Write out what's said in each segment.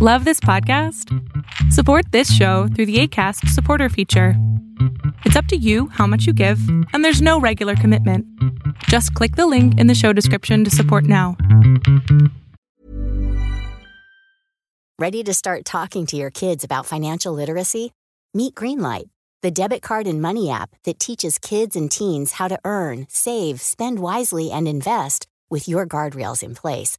Love this podcast? Support this show through the ACAST supporter feature. It's up to you how much you give, and there's no regular commitment. Just click the link in the show description to support now. Ready to start talking to your kids about financial literacy? Meet Greenlight, the debit card and money app that teaches kids and teens how to earn, save, spend wisely, and invest with your guardrails in place.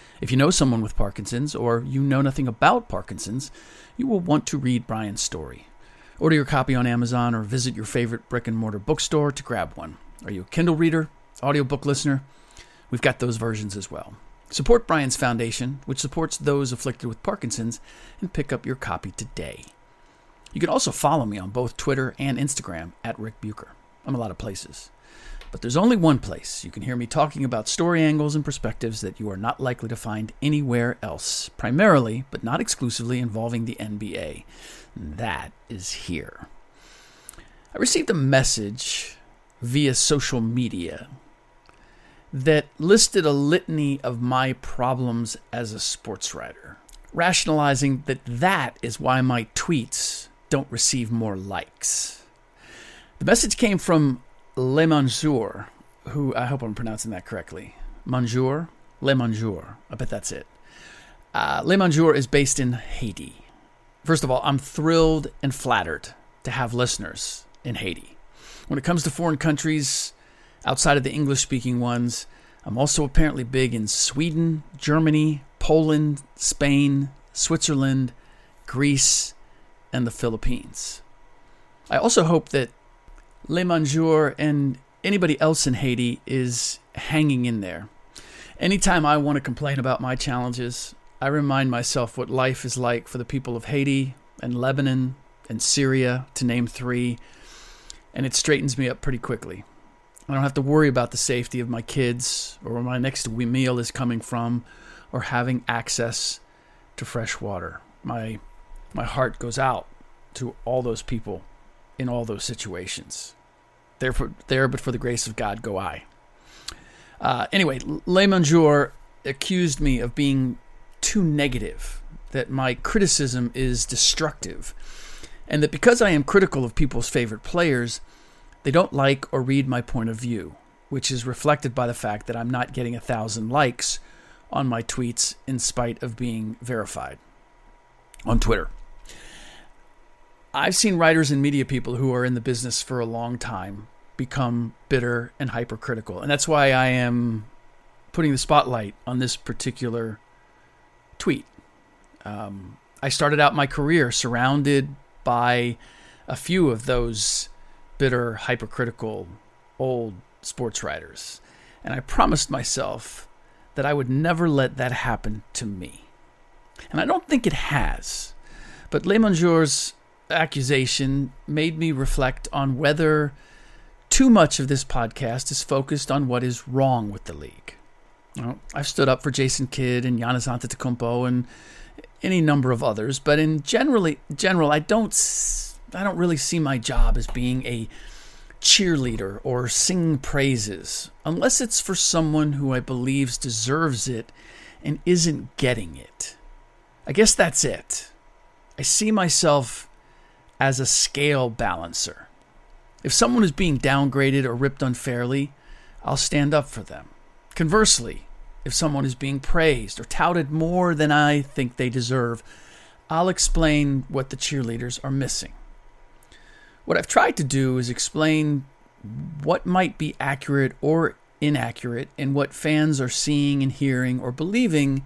If you know someone with Parkinson's, or you know nothing about Parkinson's, you will want to read Brian's story. Order your copy on Amazon or visit your favorite brick and mortar bookstore to grab one. Are you a Kindle reader, audiobook listener? We've got those versions as well. Support Brian's Foundation, which supports those afflicted with Parkinson's, and pick up your copy today. You can also follow me on both Twitter and Instagram at Rick Bucher. I'm a lot of places. But there's only one place you can hear me talking about story angles and perspectives that you are not likely to find anywhere else, primarily, but not exclusively, involving the NBA. And that is here. I received a message via social media that listed a litany of my problems as a sports writer, rationalizing that that is why my tweets don't receive more likes. The message came from Le Manjour, who I hope I'm pronouncing that correctly. Manjour? Le Manjour. I bet that's it. Uh, Le Manjour is based in Haiti. First of all, I'm thrilled and flattered to have listeners in Haiti. When it comes to foreign countries, outside of the English speaking ones, I'm also apparently big in Sweden, Germany, Poland, Spain, Switzerland, Greece, and the Philippines. I also hope that Le Manjour and anybody else in Haiti is hanging in there. Anytime I want to complain about my challenges, I remind myself what life is like for the people of Haiti and Lebanon and Syria, to name three, and it straightens me up pretty quickly. I don't have to worry about the safety of my kids or where my next meal is coming from or having access to fresh water. My my heart goes out to all those people in all those situations. Therefore, there, but for the grace of God, go I. Uh, anyway, Le Manjour accused me of being too negative, that my criticism is destructive, and that because I am critical of people's favorite players, they don't like or read my point of view, which is reflected by the fact that I'm not getting a thousand likes on my tweets in spite of being verified on Twitter. I've seen writers and media people who are in the business for a long time become bitter and hypercritical. And that's why I am putting the spotlight on this particular tweet. Um, I started out my career surrounded by a few of those bitter, hypercritical, old sports writers. And I promised myself that I would never let that happen to me. And I don't think it has. But Le Manjour's accusation made me reflect on whether too much of this podcast is focused on what is wrong with the league. You know, I've stood up for Jason Kidd and Giannis Antetokounmpo and any number of others, but in generally general, I don't I don't really see my job as being a cheerleader or sing praises unless it's for someone who I believes deserves it and isn't getting it. I guess that's it. I see myself as a scale balancer. If someone is being downgraded or ripped unfairly, I'll stand up for them. Conversely, if someone is being praised or touted more than I think they deserve, I'll explain what the cheerleaders are missing. What I've tried to do is explain what might be accurate or inaccurate in what fans are seeing and hearing or believing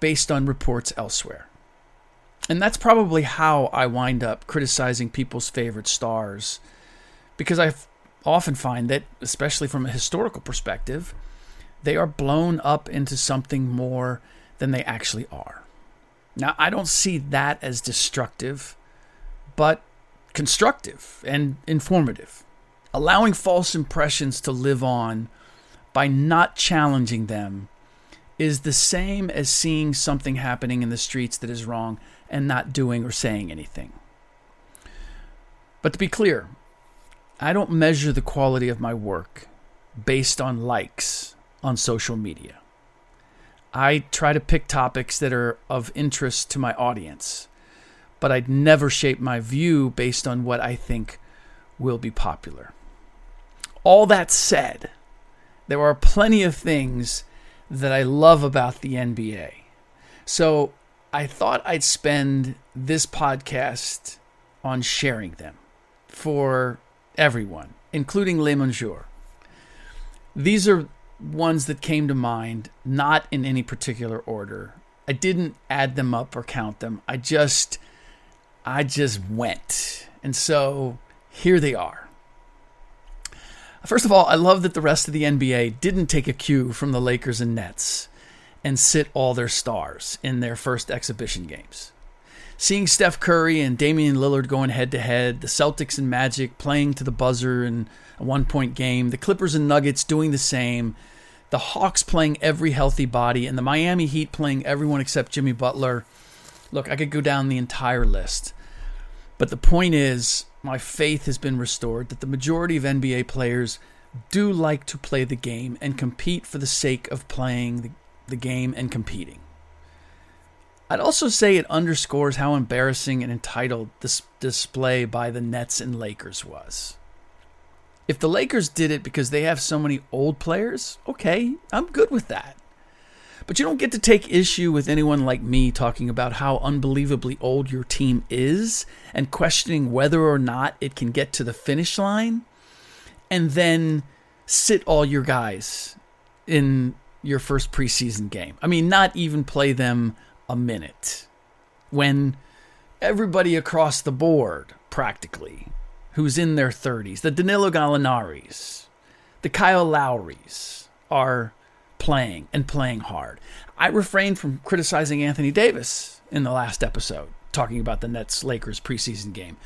based on reports elsewhere. And that's probably how I wind up criticizing people's favorite stars. Because I often find that, especially from a historical perspective, they are blown up into something more than they actually are. Now, I don't see that as destructive, but constructive and informative. Allowing false impressions to live on by not challenging them is the same as seeing something happening in the streets that is wrong and not doing or saying anything. But to be clear, I don't measure the quality of my work based on likes on social media. I try to pick topics that are of interest to my audience, but I'd never shape my view based on what I think will be popular. All that said, there are plenty of things that I love about the NBA. So I thought I'd spend this podcast on sharing them for everyone, including Les Monjours. These are ones that came to mind, not in any particular order. I didn't add them up or count them. I just I just went. And so here they are. First of all, I love that the rest of the NBA didn't take a cue from the Lakers and Nets and sit all their stars in their first exhibition games. Seeing Steph Curry and Damian Lillard going head to head, the Celtics and Magic playing to the buzzer in a one point game, the Clippers and Nuggets doing the same, the Hawks playing every healthy body, and the Miami Heat playing everyone except Jimmy Butler. Look, I could go down the entire list. But the point is, my faith has been restored that the majority of NBA players do like to play the game and compete for the sake of playing the, the game and competing. I'd also say it underscores how embarrassing and entitled this display by the Nets and Lakers was. If the Lakers did it because they have so many old players, okay, I'm good with that. But you don't get to take issue with anyone like me talking about how unbelievably old your team is and questioning whether or not it can get to the finish line and then sit all your guys in your first preseason game. I mean, not even play them a minute when everybody across the board, practically, who's in their 30s, the Danilo Gallinaris, the Kyle Lowrys, are playing and playing hard. I refrained from criticizing Anthony Davis in the last episode, talking about the Nets Lakers preseason game,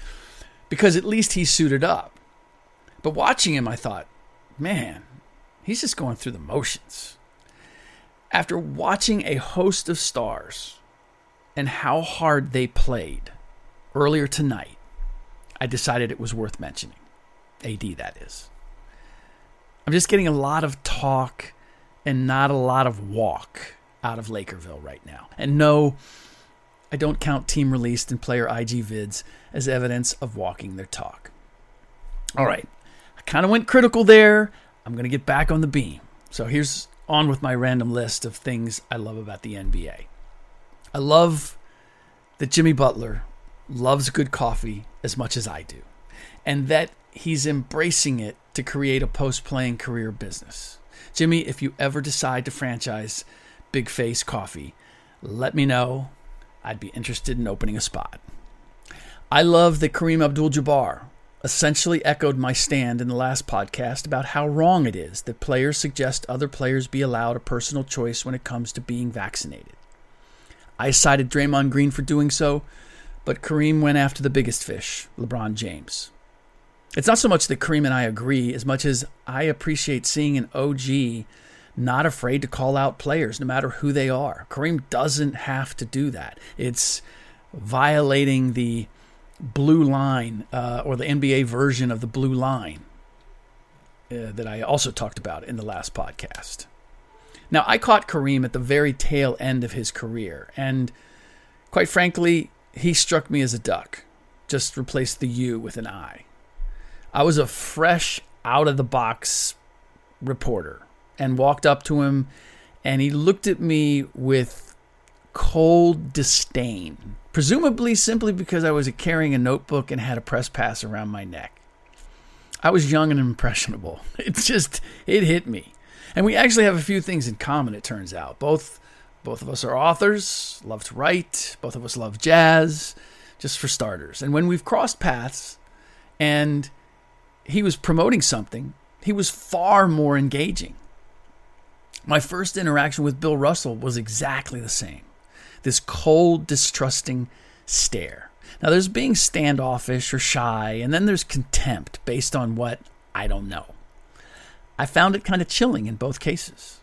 because at least he suited up. But watching him, I thought, man, he's just going through the motions. After watching a host of stars and how hard they played earlier tonight, I decided it was worth mentioning. AD, that is. I'm just getting a lot of talk and not a lot of walk out of Lakerville right now. And no, I don't count team released and player IG vids as evidence of walking their talk. All right, I kind of went critical there. I'm going to get back on the beam. So here's on with my random list of things I love about the NBA. I love that Jimmy Butler loves good coffee as much as I do, and that he's embracing it to create a post playing career business. Jimmy, if you ever decide to franchise Big Face Coffee, let me know. I'd be interested in opening a spot. I love that Kareem Abdul Jabbar essentially echoed my stand in the last podcast about how wrong it is that players suggest other players be allowed a personal choice when it comes to being vaccinated. I cited Draymond Green for doing so, but Kareem went after the biggest fish, LeBron James. It's not so much that Kareem and I agree as much as I appreciate seeing an OG not afraid to call out players no matter who they are. Kareem doesn't have to do that. It's violating the blue line uh, or the NBA version of the blue line uh, that I also talked about in the last podcast. Now, I caught Kareem at the very tail end of his career, and quite frankly, he struck me as a duck. Just replaced the U with an I. I was a fresh, out of the box reporter and walked up to him and he looked at me with cold disdain, presumably simply because I was carrying a notebook and had a press pass around my neck. I was young and impressionable. It just it hit me. And we actually have a few things in common it turns out. Both both of us are authors, love to write, both of us love jazz, just for starters. And when we've crossed paths and he was promoting something, he was far more engaging. My first interaction with Bill Russell was exactly the same this cold, distrusting stare. Now, there's being standoffish or shy, and then there's contempt based on what I don't know. I found it kind of chilling in both cases.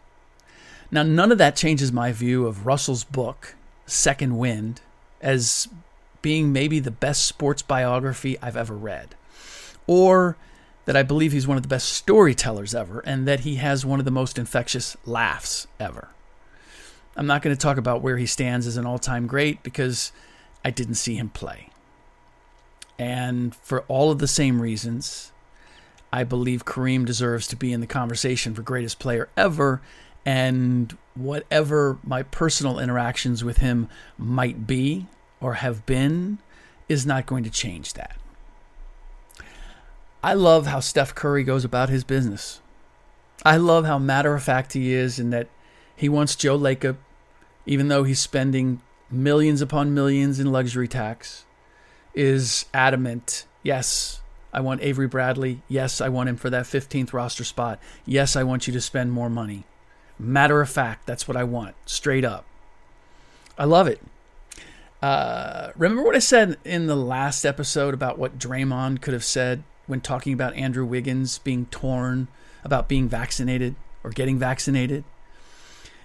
Now, none of that changes my view of Russell's book, Second Wind, as being maybe the best sports biography I've ever read, or that I believe he's one of the best storytellers ever, and that he has one of the most infectious laughs ever. I'm not going to talk about where he stands as an all time great because I didn't see him play. And for all of the same reasons, I believe Kareem deserves to be in the conversation for greatest player ever. And whatever my personal interactions with him might be or have been is not going to change that. I love how Steph Curry goes about his business. I love how matter of fact he is in that he wants Joe Lacob, even though he's spending millions upon millions in luxury tax, is adamant. Yes, I want Avery Bradley. Yes, I want him for that 15th roster spot. Yes, I want you to spend more money. Matter of fact, that's what I want, straight up. I love it. Uh, remember what I said in the last episode about what Draymond could have said when talking about Andrew Wiggins being torn about being vaccinated or getting vaccinated?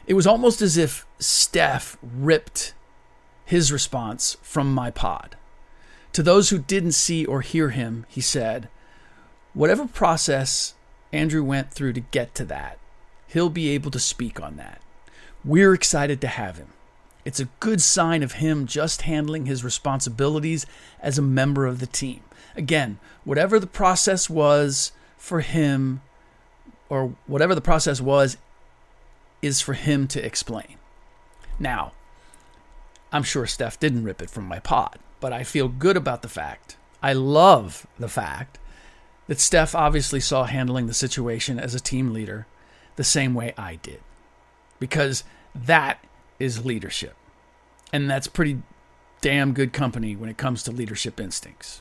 It was almost as if Steph ripped his response from my pod. To those who didn't see or hear him, he said, Whatever process Andrew went through to get to that, he'll be able to speak on that. We're excited to have him. It's a good sign of him just handling his responsibilities as a member of the team. Again, whatever the process was for him, or whatever the process was, is for him to explain. Now, I'm sure Steph didn't rip it from my pod, but I feel good about the fact. I love the fact that Steph obviously saw handling the situation as a team leader the same way I did. Because that is leadership. And that's pretty damn good company when it comes to leadership instincts.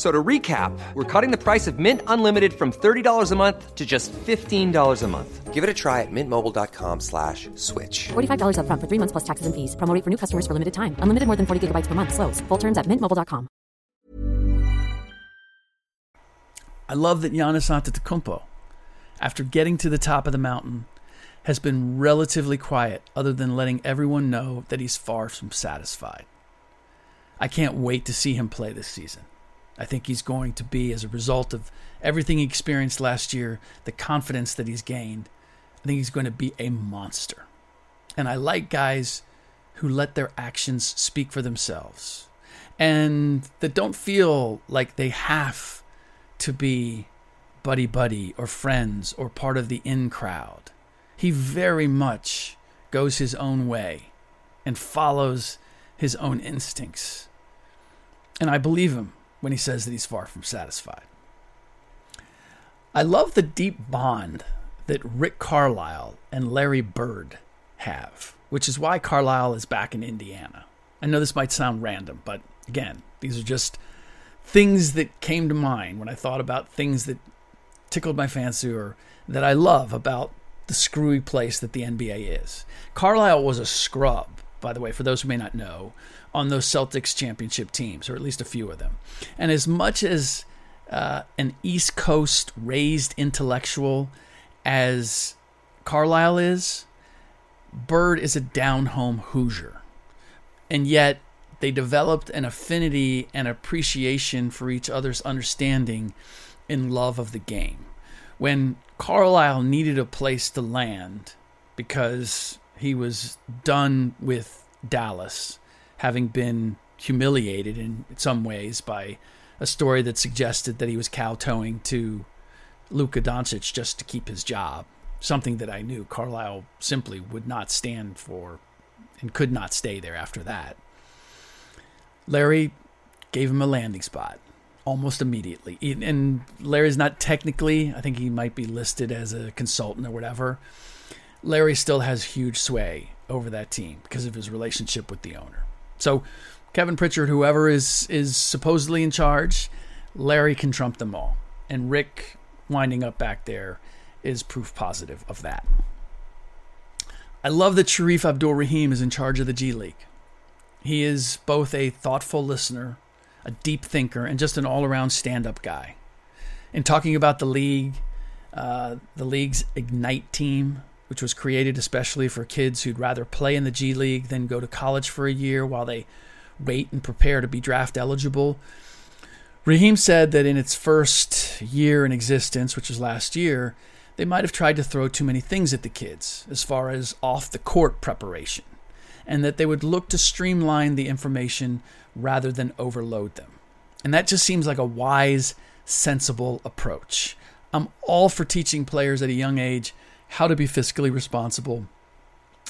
So to recap, we're cutting the price of Mint Unlimited from $30 a month to just $15 a month. Give it a try at mintmobile.com slash switch. $45 up front for three months plus taxes and fees. Promo for new customers for limited time. Unlimited more than 40 gigabytes per month. Slows. Full terms at mintmobile.com. I love that Giannis Antetokounmpo, after getting to the top of the mountain, has been relatively quiet other than letting everyone know that he's far from satisfied. I can't wait to see him play this season. I think he's going to be, as a result of everything he experienced last year, the confidence that he's gained, I think he's going to be a monster. And I like guys who let their actions speak for themselves and that don't feel like they have to be buddy buddy or friends or part of the in crowd. He very much goes his own way and follows his own instincts. And I believe him when he says that he's far from satisfied. I love the deep bond that Rick Carlisle and Larry Bird have, which is why Carlisle is back in Indiana. I know this might sound random, but again, these are just things that came to mind when I thought about things that tickled my fancy or that I love about the screwy place that the NBA is. Carlisle was a scrub, by the way, for those who may not know, on those Celtics championship teams, or at least a few of them. And as much as uh, an East Coast raised intellectual as Carlisle is, Bird is a down home Hoosier. And yet, they developed an affinity and appreciation for each other's understanding in love of the game. When Carlisle needed a place to land because he was done with Dallas, having been humiliated in some ways by a story that suggested that he was kowtowing to Luka Doncic just to keep his job. Something that I knew Carlisle simply would not stand for and could not stay there after that. Larry gave him a landing spot almost immediately. And Larry's not technically, I think he might be listed as a consultant or whatever. Larry still has huge sway over that team because of his relationship with the owner. So Kevin Pritchard, whoever is is supposedly in charge, Larry can trump them all. And Rick winding up back there is proof positive of that. I love that Shareef Abdur Rahim is in charge of the G League. He is both a thoughtful listener, a deep thinker, and just an all around stand up guy. In talking about the league, uh, the league's Ignite team, which was created especially for kids who'd rather play in the G League than go to college for a year while they wait and prepare to be draft eligible. Rahim said that in its first year in existence, which was last year, they might have tried to throw too many things at the kids as far as off the court preparation, and that they would look to streamline the information rather than overload them. And that just seems like a wise, sensible approach. I'm all for teaching players at a young age how to be fiscally responsible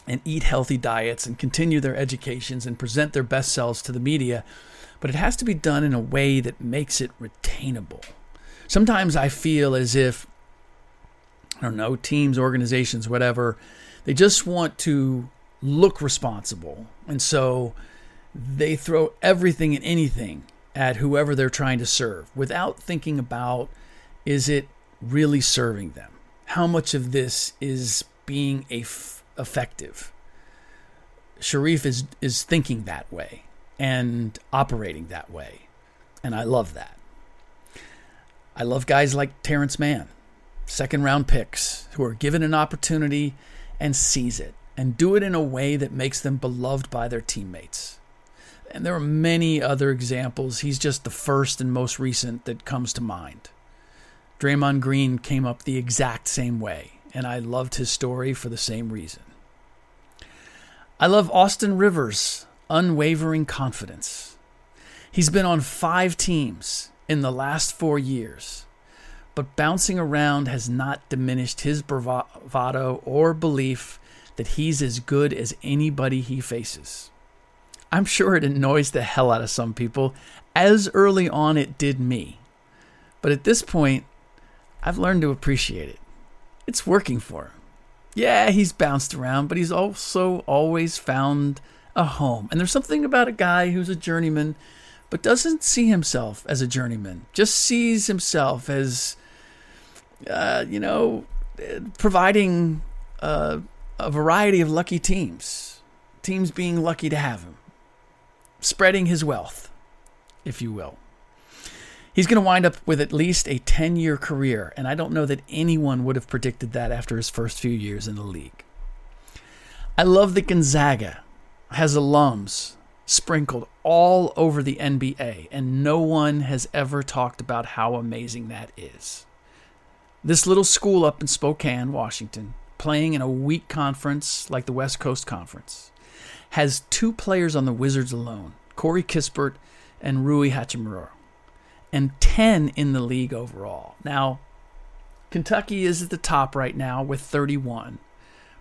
and eat healthy diets and continue their educations and present their best selves to the media, but it has to be done in a way that makes it retainable. Sometimes I feel as if, I don't know, teams, organizations, whatever, they just want to look responsible. And so they throw everything and anything at whoever they're trying to serve without thinking about is it really serving them? How much of this is being a effective. Shareef is is thinking that way and operating that way. And I love that. I love guys like Terance Mann, second round picks who are given an opportunity and seize it and do it in a way that makes them beloved by their teammates. And there are many other examples. He's just the first and most recent that comes to mind. Draymond Green came up the exact same way, and I loved his story for the same reason. I love Austin Rivers' unwavering confidence. He's been on five teams in the last four years, but bouncing around has not diminished his bravado or belief that he's as good as anybody he faces. I'm sure it annoys the hell out of some people, as early on it did me. But at this point, I've learned to appreciate it. It's working for him yeah, he's bounced around, but he's also always found a home. And there's something about a guy who's a journeyman, but doesn't see himself as a journeyman, just sees himself as, uh, you know, providing uh, a variety of lucky teams, teams being lucky to have him, spreading his wealth, if you will. He's going to wind up with at least a 10 year career, and I don't know that anyone would have predicted that after his first few years in the league. I love that Gonzaga has alums sprinkled all over the NBA, and no one has ever talked about how amazing that is. This little school up in Spokane, Washington, playing in a weak conference like the West Coast Conference, has two players on the Wizards alone Corey Kispert and Rui Hachimura and 10 in the league overall. Now, Kentucky is at the top right now with 31,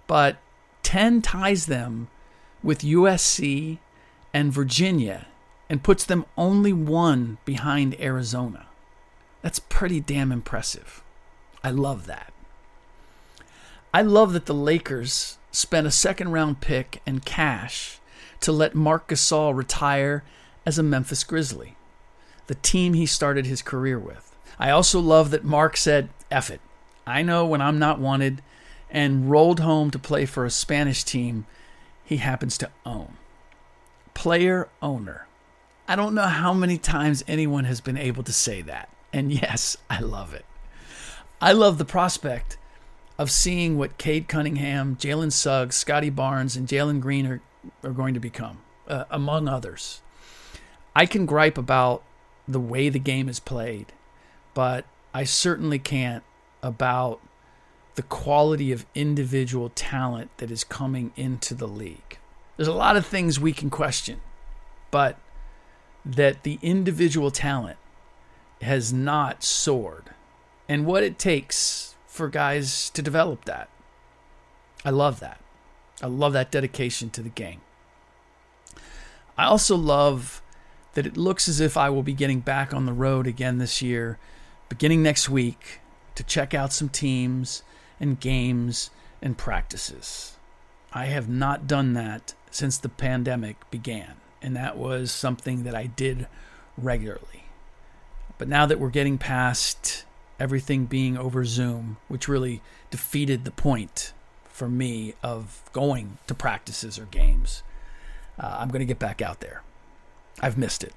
but 10 ties them with USC and Virginia and puts them only one behind Arizona. That's pretty damn impressive. I love that. I love that the Lakers spent a second round pick and cash to let Marc Gasol retire as a Memphis Grizzly the team he started his career with. I also love that Marc said, F it. I know when I'm not wanted, and rolled home to play for a Spanish team he happens to own. Player owner. I don't know how many times anyone has been able to say that. And yes, I love it. I love the prospect of seeing what Cade Cunningham, Jalen Suggs, Scottie Barnes, and Jalen Green are, are going to become, uh, among others. I can gripe about the way the game is played, but I certainly can't about the quality of individual talent that is coming into the league. There's a lot of things we can question, but that the individual talent has not soared and what it takes for guys to develop that. I love that. I love that dedication to the game. I also love that it looks as if I will be getting back on the road again this year, beginning next week, to check out some teams and games and practices. I have not done that since the pandemic began, and that was something that I did regularly. But now that we're getting past everything being over Zoom, which really defeated the point for me of going to practices or games, uh, I'm going to get back out there. I've missed it.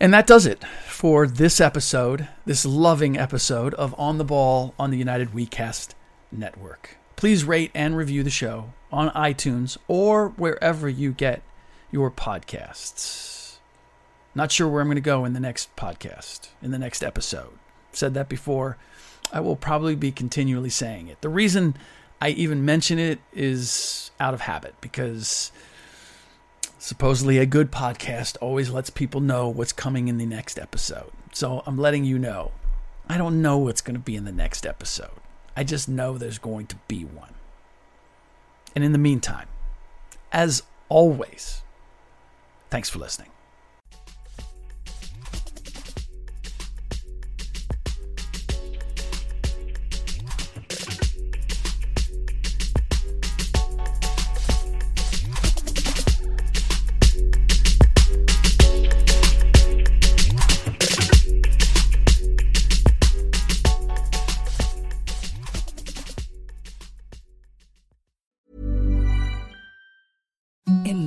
And that does it for this episode, this loving episode of On the Ball on the United WeCast Network. Please rate and review the show on iTunes or wherever you get your podcasts. Not sure where I'm going to go in the next podcast, in the next episode. Said that before. I will probably be continually saying it. The reason I even mention it is out of habit because supposedly a good podcast always lets people know what's coming in the next episode. So I'm letting you know. I don't know what's going to be in the next episode. I just know there's going to be one. And in the meantime, as always, thanks for listening. in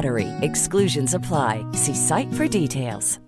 Exclusions apply. See site for details.